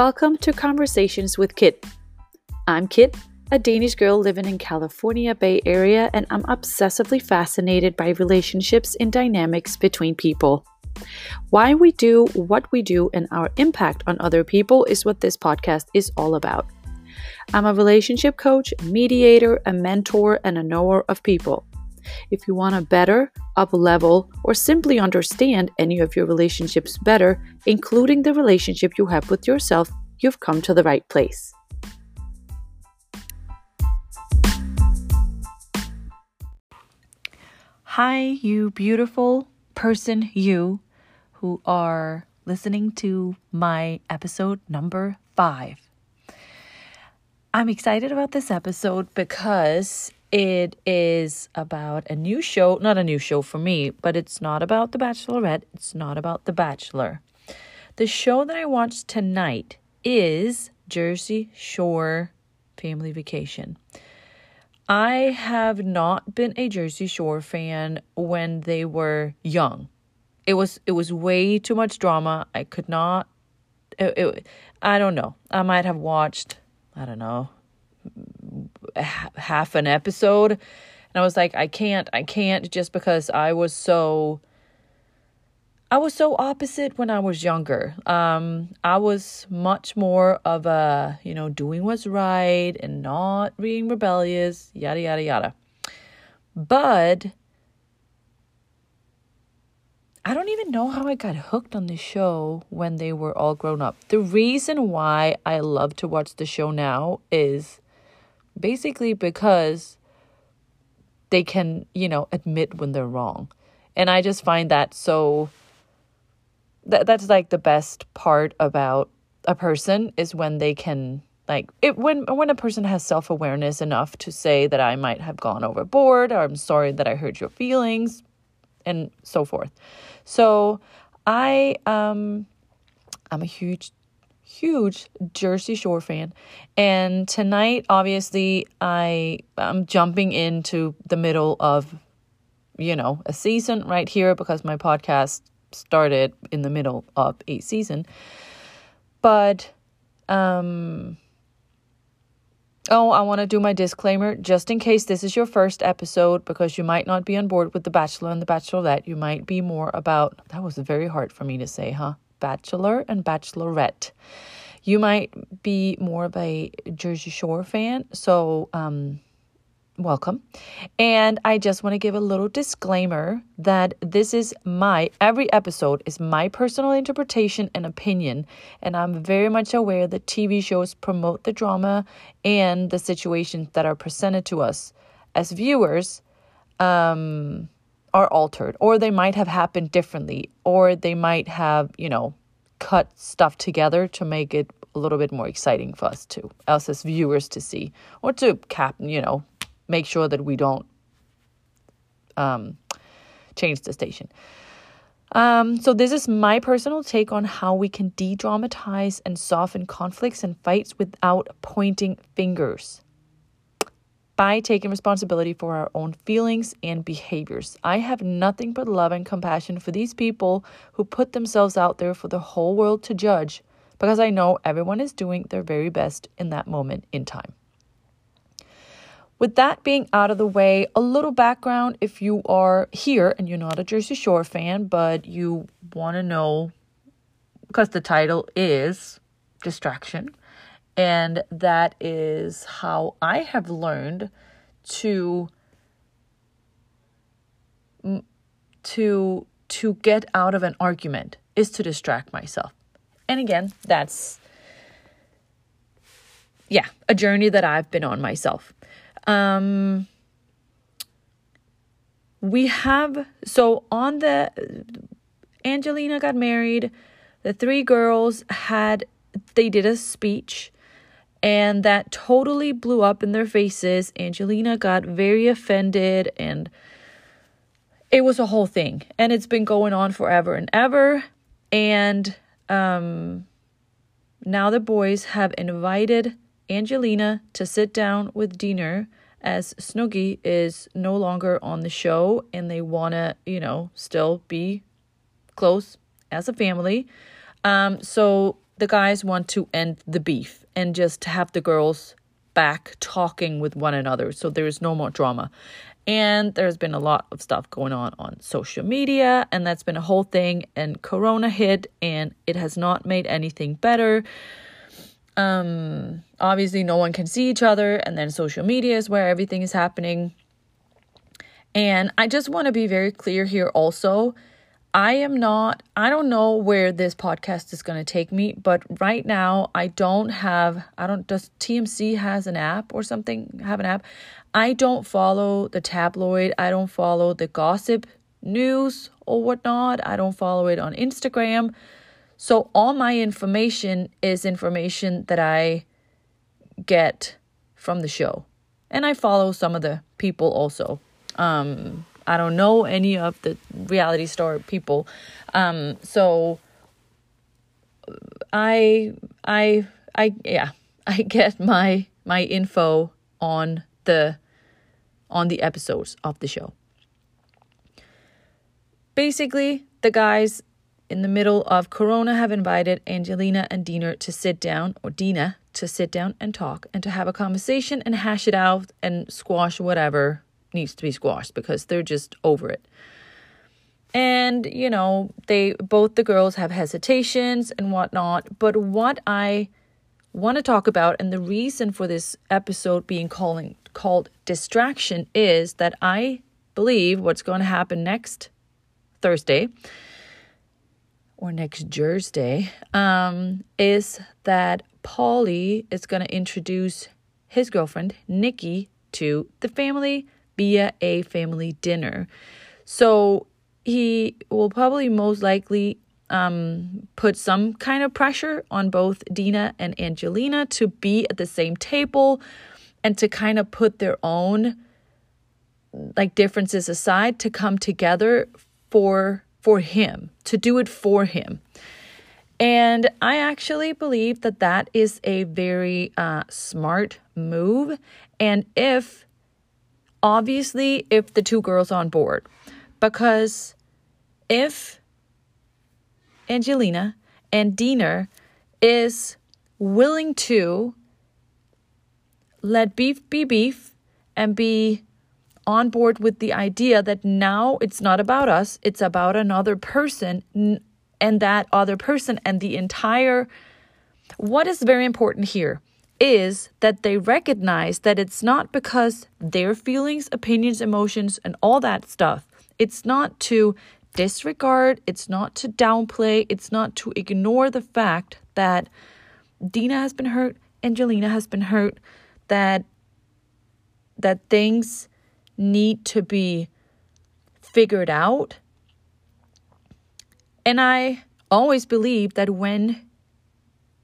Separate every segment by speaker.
Speaker 1: Welcome to Conversations with Kit. I'm Kit, a Danish girl living in California Bay Area, and I'm obsessively fascinated by relationships and dynamics between people. Why we do what we do and our impact on other people is what this podcast is all about. I'm a relationship coach, mediator, a mentor, and a knower of people. If you want to better, up level, or simply understand any of your relationships better, including the relationship you have with yourself, you've come to the right place. Hi, you beautiful person, you who are listening to my episode number five. I'm excited about this episode because it is about a new show, not a new show for me, but it's not about The Bachelorette, it's not about The Bachelor. The show that I watched tonight is Jersey Shore Family Vacation. I have not been a Jersey Shore fan when they were young. It was it was way too much drama. I could not it, it, I don't know. I might have watched, I don't know, half an episode and I was like I can't I can't just because I was so I was so opposite when I was younger. Um I was much more of a, you know, doing what's right and not being rebellious, yada yada yada. But I don't even know how I got hooked on the show when they were all grown up. The reason why I love to watch the show now is basically because they can, you know, admit when they're wrong. And I just find that so that that's like the best part about a person is when they can like it when when a person has self-awareness enough to say that I might have gone overboard or I'm sorry that I hurt your feelings and so forth. So I um I'm a huge huge Jersey Shore fan. And tonight, obviously, I I'm jumping into the middle of, you know, a season right here because my podcast started in the middle of a season. But um Oh, I want to do my disclaimer just in case this is your first episode because you might not be on board with The Bachelor and The Bachelorette. You might be more about that was very hard for me to say, huh? Bachelor and Bachelorette. You might be more of a Jersey Shore fan, so um, welcome. And I just want to give a little disclaimer that this is my, every episode is my personal interpretation and opinion. And I'm very much aware that TV shows promote the drama and the situations that are presented to us as viewers. Um, are altered or they might have happened differently or they might have you know cut stuff together to make it a little bit more exciting for us to us as viewers to see or to cap you know make sure that we don't um, change the station. Um, so this is my personal take on how we can de-dramatize and soften conflicts and fights without pointing fingers by taking responsibility for our own feelings and behaviors. I have nothing but love and compassion for these people who put themselves out there for the whole world to judge because I know everyone is doing their very best in that moment in time. With that being out of the way, a little background if you are here and you're not a Jersey Shore fan, but you want to know because the title is Distraction and that is how I have learned to to to get out of an argument is to distract myself. And again, that's yeah, a journey that I've been on myself. Um we have so on the Angelina got married, the three girls had they did a speech and that totally blew up in their faces. Angelina got very offended, and it was a whole thing. And it's been going on forever and ever. And um, now the boys have invited Angelina to sit down with dinner as Snooki is no longer on the show and they want to, you know, still be close as a family. Um, so the guys want to end the beef and just have the girls back talking with one another so there's no more drama. And there's been a lot of stuff going on on social media, and that's been a whole thing. And Corona hit, and it has not made anything better. Um, obviously, no one can see each other, and then social media is where everything is happening. And I just want to be very clear here also. I am not, I don't know where this podcast is going to take me, but right now I don't have, I don't, does TMC has an app or something, have an app? I don't follow the tabloid, I don't follow the gossip news or whatnot, I don't follow it on Instagram. So all my information is information that I get from the show. And I follow some of the people also. Um, I don't know any of the reality star people. Um, so I I I yeah, I get my my info on the on the episodes of the show. Basically, the guys in the middle of Corona have invited Angelina and Deena to sit down, or Deena to sit down and talk and to have a conversation and hash it out and squash whatever needs to be squashed because they're just over it. And, you know, they both the girls have hesitations and whatnot. But what I want to talk about and the reason for this episode being calling called distraction is that I believe what's going to happen next Thursday or next Thursday um, is that Pauly is going to introduce his girlfriend Nikki to the family via a family dinner. So he will probably most likely um, put some kind of pressure on both Deena and Angelina to be at the same table and to kind of put their own like differences aside to come together for for him to do it for him and i actually believe that that is a very uh, smart move and if obviously if the two girls on board because if Angelina and Deena is willing to let beef be beef and be on board with the idea that now it's not about us, it's about another person and that other person and the entire. What is very important here is that they recognize that it's not because their feelings, opinions, emotions, and all that stuff, it's not to disregard, it's not to downplay, it's not to ignore the fact that Deena has been hurt, Angelina has been hurt, that that things need to be figured out. And I always believe that when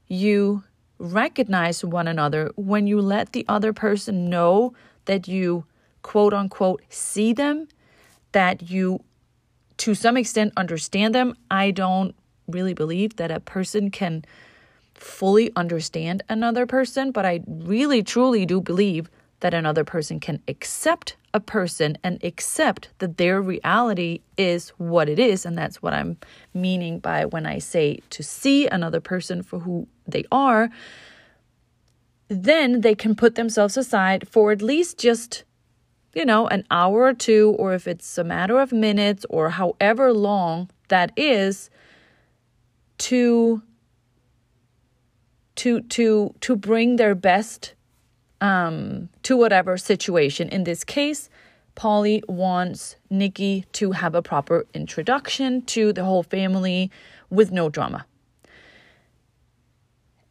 Speaker 1: you recognize one another, when you let the other person know that you quote unquote see them, that you to some extent understand them, I don't really believe that a person can fully understand another person, but I really truly do believe that another person can accept a person and accept that their reality is what it is. And that's what I'm meaning by when I say to see another person for who they are. Then they can put themselves aside for at least just, you know, an hour or two, or if it's a matter of minutes or however long that is, to to to to bring their best um, to whatever situation. In this case, Pauly wants Nikki to have a proper introduction to the whole family with no drama.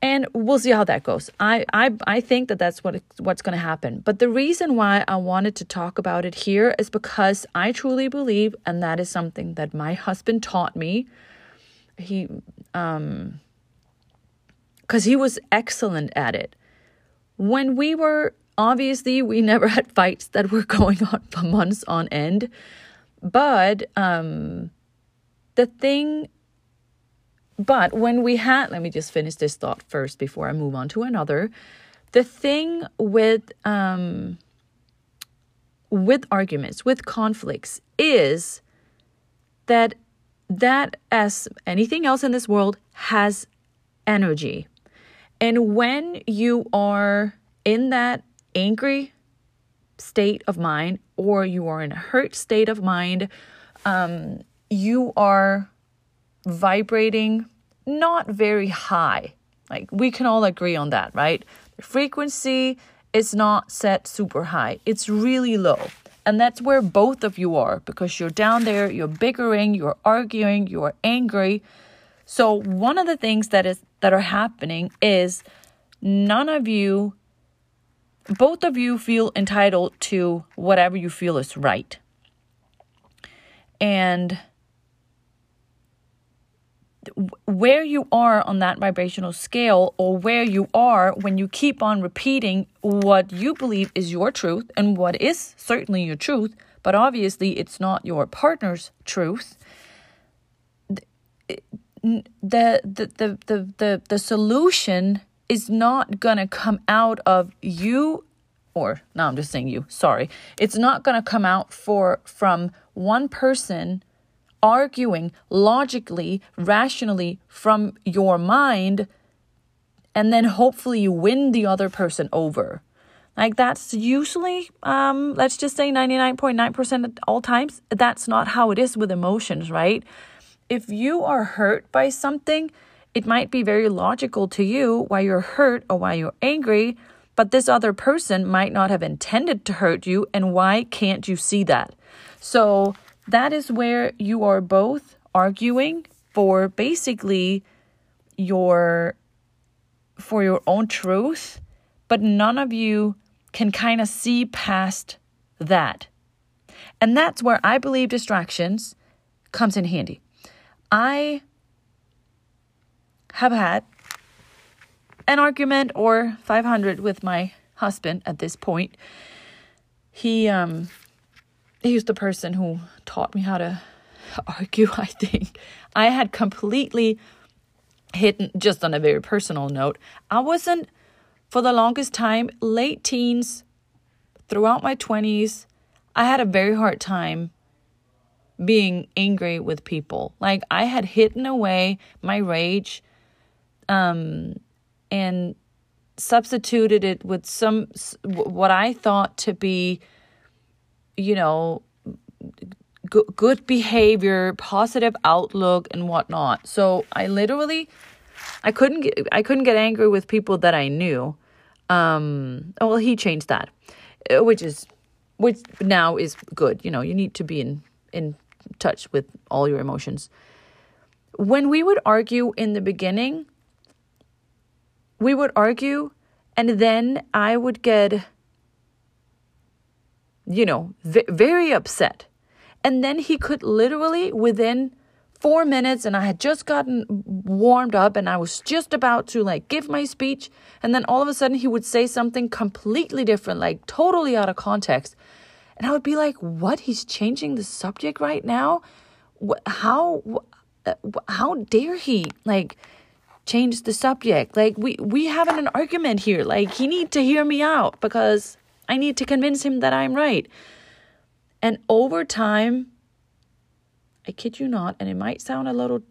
Speaker 1: And we'll see how that goes. I I, I think that that's what what's going to happen. But the reason why I wanted to talk about it here is because I truly believe, and that is something that my husband taught me. He um because he was excellent at it when we were obviously we never had fights that were going on for months on end but um the thing but when we had let me just finish this thought first before i move on to another the thing with um with arguments with conflicts is that that as anything else in this world has energy. And when you are in that angry state of mind or you are in a hurt state of mind, um, you are vibrating not very high. Like we can all agree on that, right? The frequency is not set super high, it's really low. And that's where both of you are because you're down there, you're bickering, you're arguing, you're angry. So one of the things that is that are happening is none of you both of you feel entitled to whatever you feel is right. And where you are on that vibrational scale or where you are when you keep on repeating what you believe is your truth and what is certainly your truth, but obviously it's not your partner's truth. The, the, the, the, the, the solution is not going to come out of you or no I'm just saying you sorry it's not going to come out for from one person arguing logically, rationally from your mind, and then hopefully you win the other person over. Like that's usually, um, let's just say 99.9% at all times, that's not how it is with emotions, right? If you are hurt by something, it might be very logical to you why you're hurt or why you're angry, but this other person might not have intended to hurt you, and why can't you see that? So, that is where you are both arguing for basically your for your own truth but none of you can kind of see past that and that's where i believe distractions comes in handy i have had an argument or 500 with my husband at this point. He um he's the person who taught me how to argue, I think. I had completely hidden, just on a very personal note, I wasn't, for the longest time, late teens, throughout my 20s, I had a very hard time being angry with people. Like I had hidden away my rage um and substituted it with some what I thought to be you know, g- good behavior, positive outlook, and whatnot. So I literally, I couldn't get, I couldn't get angry with people that I knew. Um, oh, well, he changed that, which is, which now is good. You know, you need to be in in touch with all your emotions. When we would argue in the beginning, we would argue, and then I would get you know, v- very upset. And then he could literally, within four minutes, and I had just gotten warmed up and I was just about to like give my speech. And then all of a sudden, he would say something completely different, like totally out of context. And I would be like, what? He's changing the subject right now? How? Uh, how dare he? Like, change the subject. Like we we having an argument here. Like he need to hear me out because I need to convince him that I'm right. And over time, I kid you not, and it might sound a little,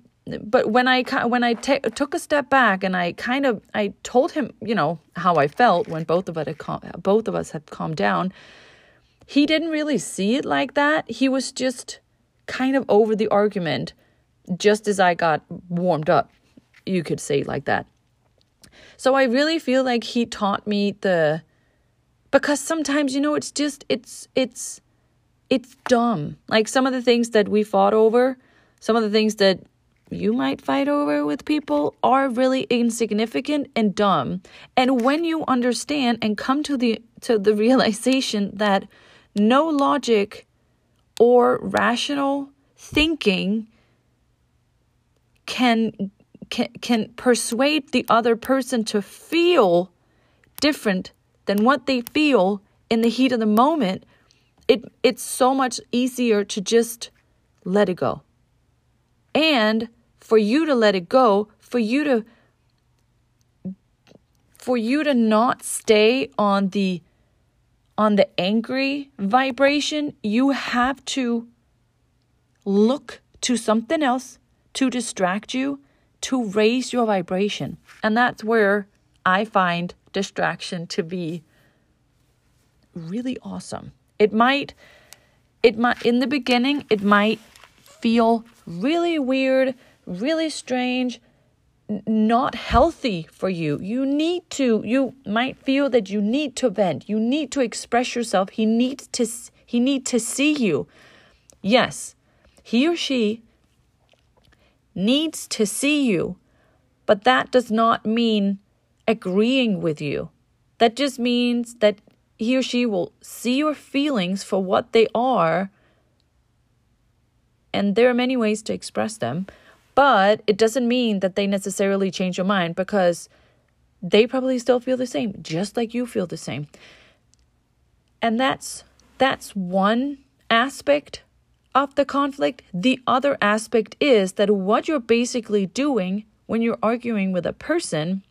Speaker 1: but when I when I t- took a step back and I kind of I told him, you know, how I felt when both of cal- both of us had calmed down. He didn't really see it like that. He was just kind of over the argument, just as I got warmed up. You could say like that. So I really feel like he taught me the because sometimes you know it's just it's it's it's dumb like some of the things that we fought over some of the things that you might fight over with people are really insignificant and dumb and when you understand and come to the to the realization that no logic or rational thinking can can, can persuade the other person to feel different than what they feel in the heat of the moment, it it's so much easier to just let it go. And for you to let it go, for you to for you to not stay on the on the angry vibration, you have to look to something else to distract you, to raise your vibration. And that's where I find distraction to be really awesome. It might it might in the beginning it might feel really weird, really strange, not healthy for you. You need to you might feel that you need to vent. You need to express yourself. He needs to he need to see you. Yes. He or she needs to see you, but that does not mean agreeing with you. That just means that he or she will see your feelings for what they are. And there are many ways to express them, but it doesn't mean that they necessarily change your mind because they probably still feel the same, just like you feel the same. And that's that's one aspect of the conflict. The other aspect is that what you're basically doing when you're arguing with a person,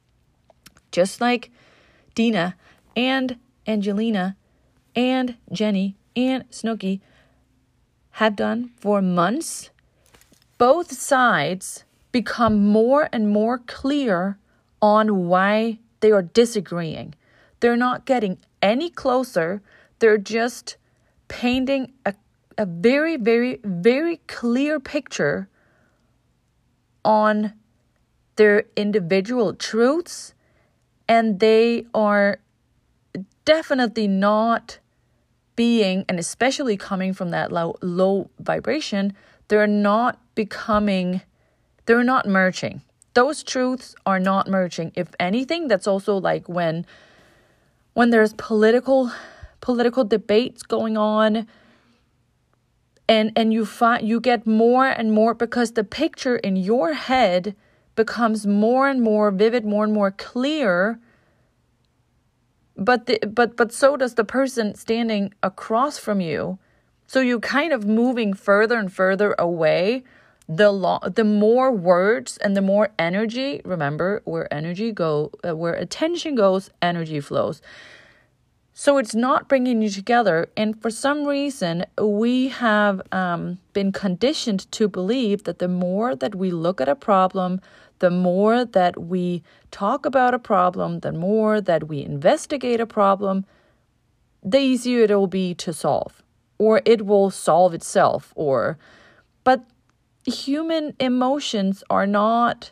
Speaker 1: just like Deena and Angelina and Jenni and Snooki have done for months, both sides become more and more clear on why they are disagreeing. They're not getting any closer, they're just painting a, a very, very, very clear picture on their individual truths, and they are definitely not being, and especially coming from that low, low vibration, they're not becoming, they're not merging. Those truths are not merging. If anything, that's also like when when there's political political debates going on and and you find you get more and more because the picture in your head becomes more and more vivid, more and more clear but the, but but so does the person standing across from you so you're kind of moving further and further away the lo- the more words and the more energy remember where energy go uh, where attention goes energy flows. So it's not bringing you together and for some reason we have um, been conditioned to believe that the more that we look at a problem the more that we talk about a problem, the more that we investigate a problem, the easier it will be to solve, or it will solve itself, or but human emotions are not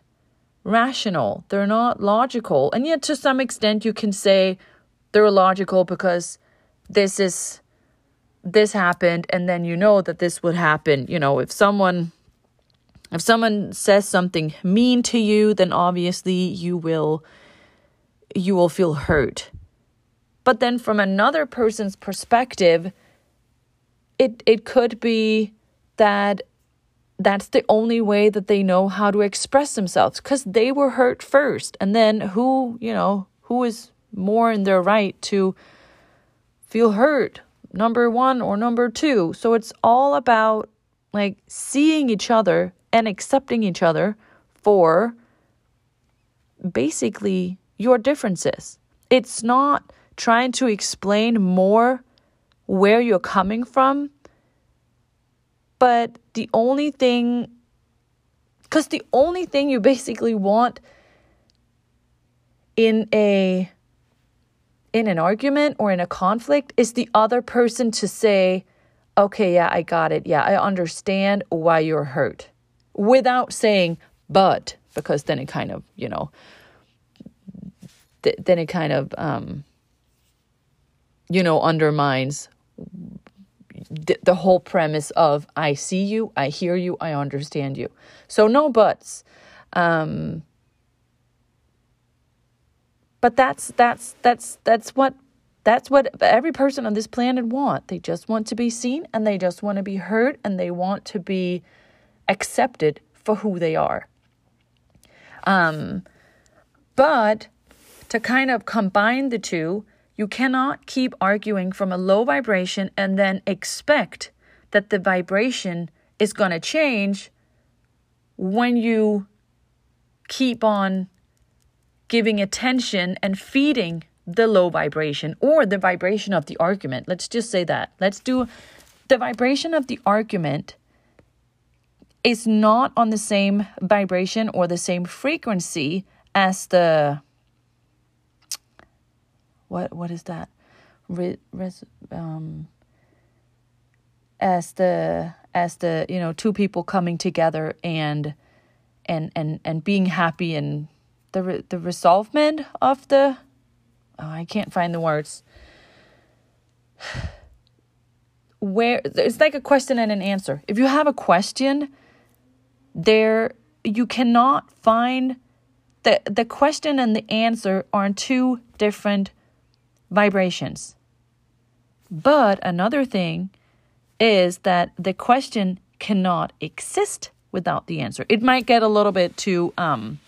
Speaker 1: rational, they're not logical, and yet to some extent you can say they're logical because this is this happened and then you know that this would happen. You know if someone if someone says something mean to you, then obviously you will you will feel hurt. But then from another person's perspective, it it could be that that's the only way that they know how to express themselves cuz they were hurt first. And then who, you know, who is more in their right to feel hurt? Number 1 or number 2. So it's all about like seeing each other and accepting each other for basically your differences. It's not trying to explain more where you're coming from, but the only thing, because the only thing you basically want in a in an argument or in a conflict is the other person to say okay yeah i got it. Yeah i understand why you're hurt without saying but because then it kind of you know th- then it kind of um you know undermines th- the whole premise of i see you i hear you i understand you. So no buts. Um but that's that's that's that's what that's what every person on this planet want. They just want to be seen and they just want to be heard and they want to be accepted for who they are. Um, but to kind of combine the two, you cannot keep arguing from a low vibration and then expect that the vibration is going to change when you keep on giving attention and feeding the low vibration or the vibration of the argument. Let's just say that. Let's do the vibration of the argument is not on the same vibration or the same frequency as the what what is that Re, res, um, as the as the you know two people coming together and and and and being happy and the the resolvement of the oh, I can't find the words where it's like a question and an answer. If you have a question, there you cannot find the the question and the answer are two different vibrations. But another thing is that the question cannot exist without the answer. It might get a little bit too um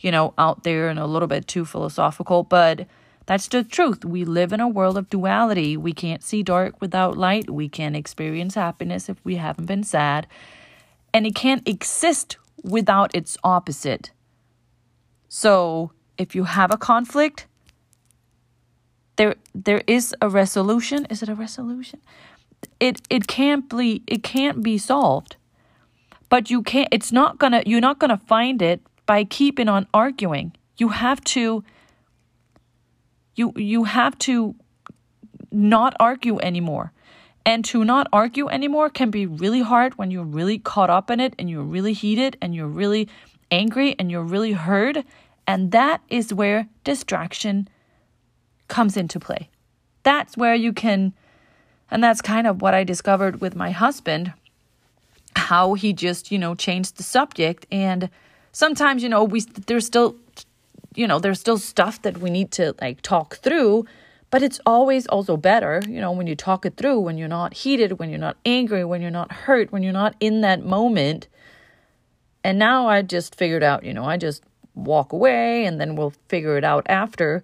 Speaker 1: you know out there and a little bit too philosophical, but that's the truth. We live in a world of duality. We can't see dark without light. We can't experience happiness if we haven't been sad. And it can't exist without its opposite. So, if you have a conflict, there there is a resolution. Is it a resolution? It it can't be it can't be solved. But you can't it's not gonna you're not gonna find it by keeping on arguing. You have to you you have to not argue anymore. And to not argue anymore can be really hard when you're really caught up in it and you're really heated and you're really angry and you're really hurt. And that is where distraction comes into play. That's where you can, and that's kind of what I discovered with my husband, how he just, you know, changed the subject. And sometimes, you know, we, there's still you know, there's still stuff that we need to like talk through, but it's always also better, you know, when you talk it through, when you're not heated, when you're not angry, when you're not hurt, when you're not in that moment. And now I just figured out, you know, I just walk away and then we'll figure it out after.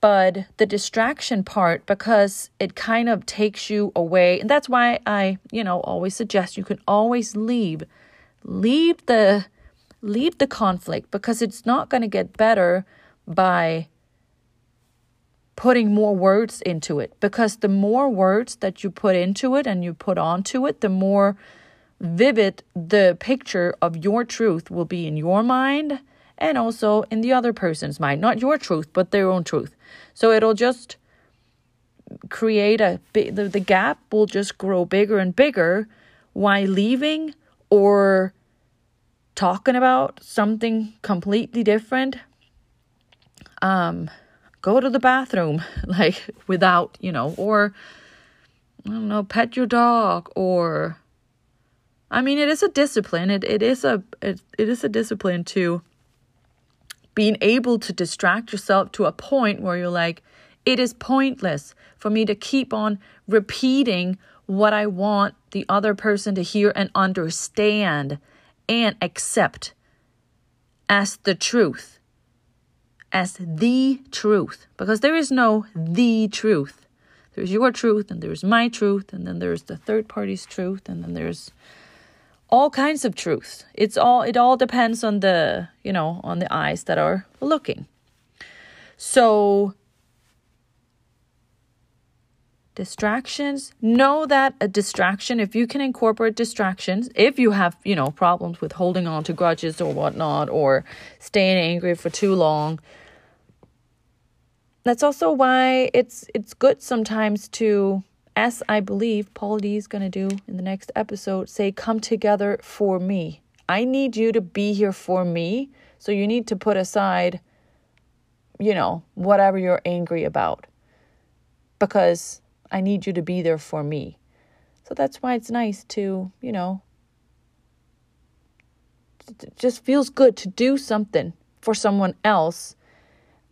Speaker 1: But the distraction part, because it kind of takes you away, and that's why I, you know, always suggest you can always leave. Leave the leave the conflict because it's not going to get better by putting more words into it because the more words that you put into it and you put onto it the more vivid the picture of your truth will be in your mind and also in the other person's mind not your truth but their own truth so it'll just create a the, the gap will just grow bigger and bigger while leaving or talking about something completely different, um, go to the bathroom, like without, you know, or I don't know, pet your dog or I mean it is a discipline. It it is a it, it is a discipline to being able to distract yourself to a point where you're like, it is pointless for me to keep on repeating what I want the other person to hear and understand and accept as the truth, as the truth, because there is no the truth. There's your truth, and there's my truth, and then there's the third party's truth, and then there's all kinds of truths. It's all it all depends on the, you know, on the eyes that are looking. So distractions know that a distraction if you can incorporate distractions if you have you know problems with holding on to grudges or whatnot or staying angry for too long that's also why it's it's good sometimes to as i believe Pauly D is going to do in the next episode say come together for me i need you to be here for me so you need to put aside you know whatever you're angry about because I need you to be there for me. So that's why it's nice to, you know, it just feels good to do something for someone else.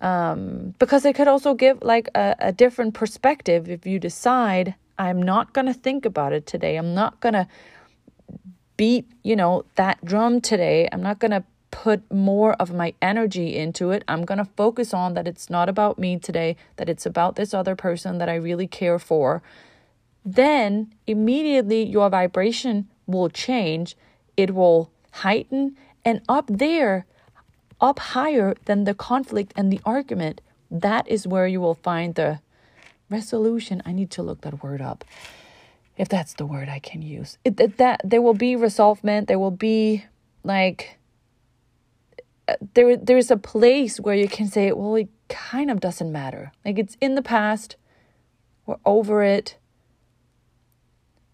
Speaker 1: Um, because it could also give like a, a different perspective if you decide, I'm not going to think about it today. I'm not going to beat, you know, that drum today. I'm not going to put more of my energy into it. I'm going to focus on that it's not about me today, that it's about this other person that I really care for. Then immediately your vibration will change, it will heighten, and up there, up higher than the conflict and the argument, that is where you will find the resolution. I need to look that word up. if that's the word I can use. It, that, that there will be resolvement, there will be like uh, there there's a place where you can say, well, it kind of doesn't matter. Like it's in the past. We're over it.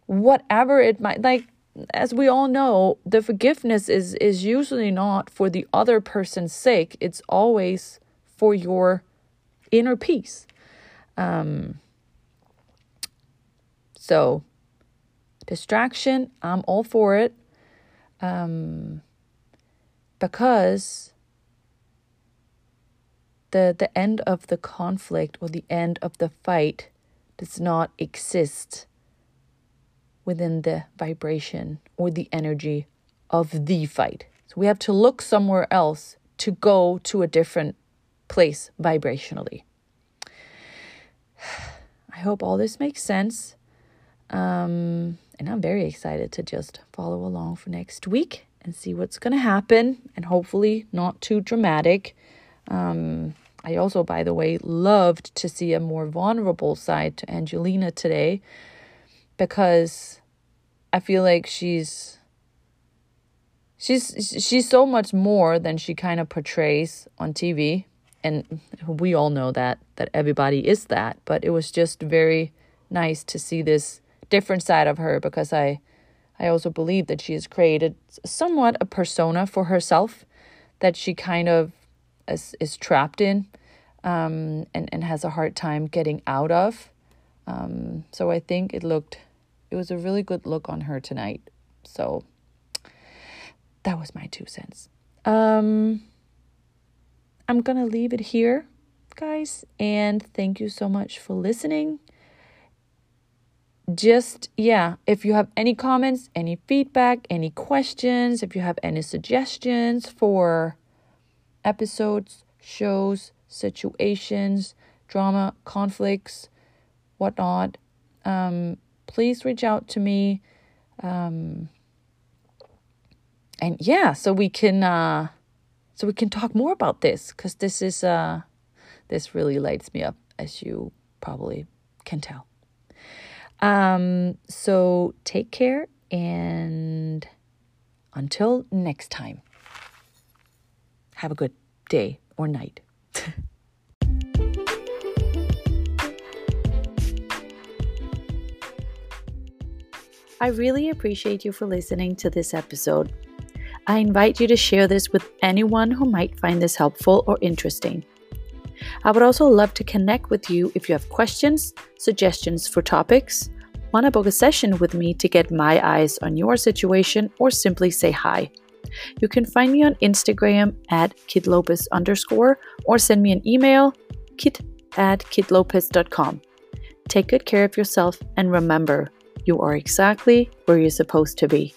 Speaker 1: Whatever it might like as we all know, the forgiveness is is usually not for the other person's sake. It's always for your inner peace. Um, so, distraction, I'm all for it. Um, because the the end of the conflict or the end of the fight does not exist within the vibration or the energy of the fight. So we have to look somewhere else to go to a different place vibrationally. I hope all this makes sense. Um, and I'm very excited to just follow along for next week and see what's going to happen, and hopefully not too dramatic. Um, I also, by the way, loved to see a more vulnerable side to Angelina today because I feel like she's she's she's so much more than she kind of portrays on TV and we all know that that everybody is that but it was just very nice to see this different side of her because I I also believe that she has created somewhat a persona for herself that she kind of is, is trapped in um, and, and has a hard time getting out of. Um, so I think it looked, it was a really good look on her tonight. So that was my two cents. Um, I'm going to leave it here, guys. And thank you so much for listening just yeah if you have any comments any feedback any questions if you have any suggestions for episodes shows situations drama conflicts whatnot um, please reach out to me um, and yeah so we can uh, so we can talk more about this because this is uh this really lights me up as you probably can tell um, so take care and until next time, have a good day or night. I really appreciate you for listening to this episode. I invite you to share this with anyone who might find this helpful or interesting. I would also love to connect with you if you have questions, suggestions for topics, want to book a session with me to get my eyes on your situation, or simply say hi. You can find me on Instagram at kitlopez underscore or send me an email, kit at kitlopez.com. Take good care of yourself and remember, you are exactly where you're supposed to be.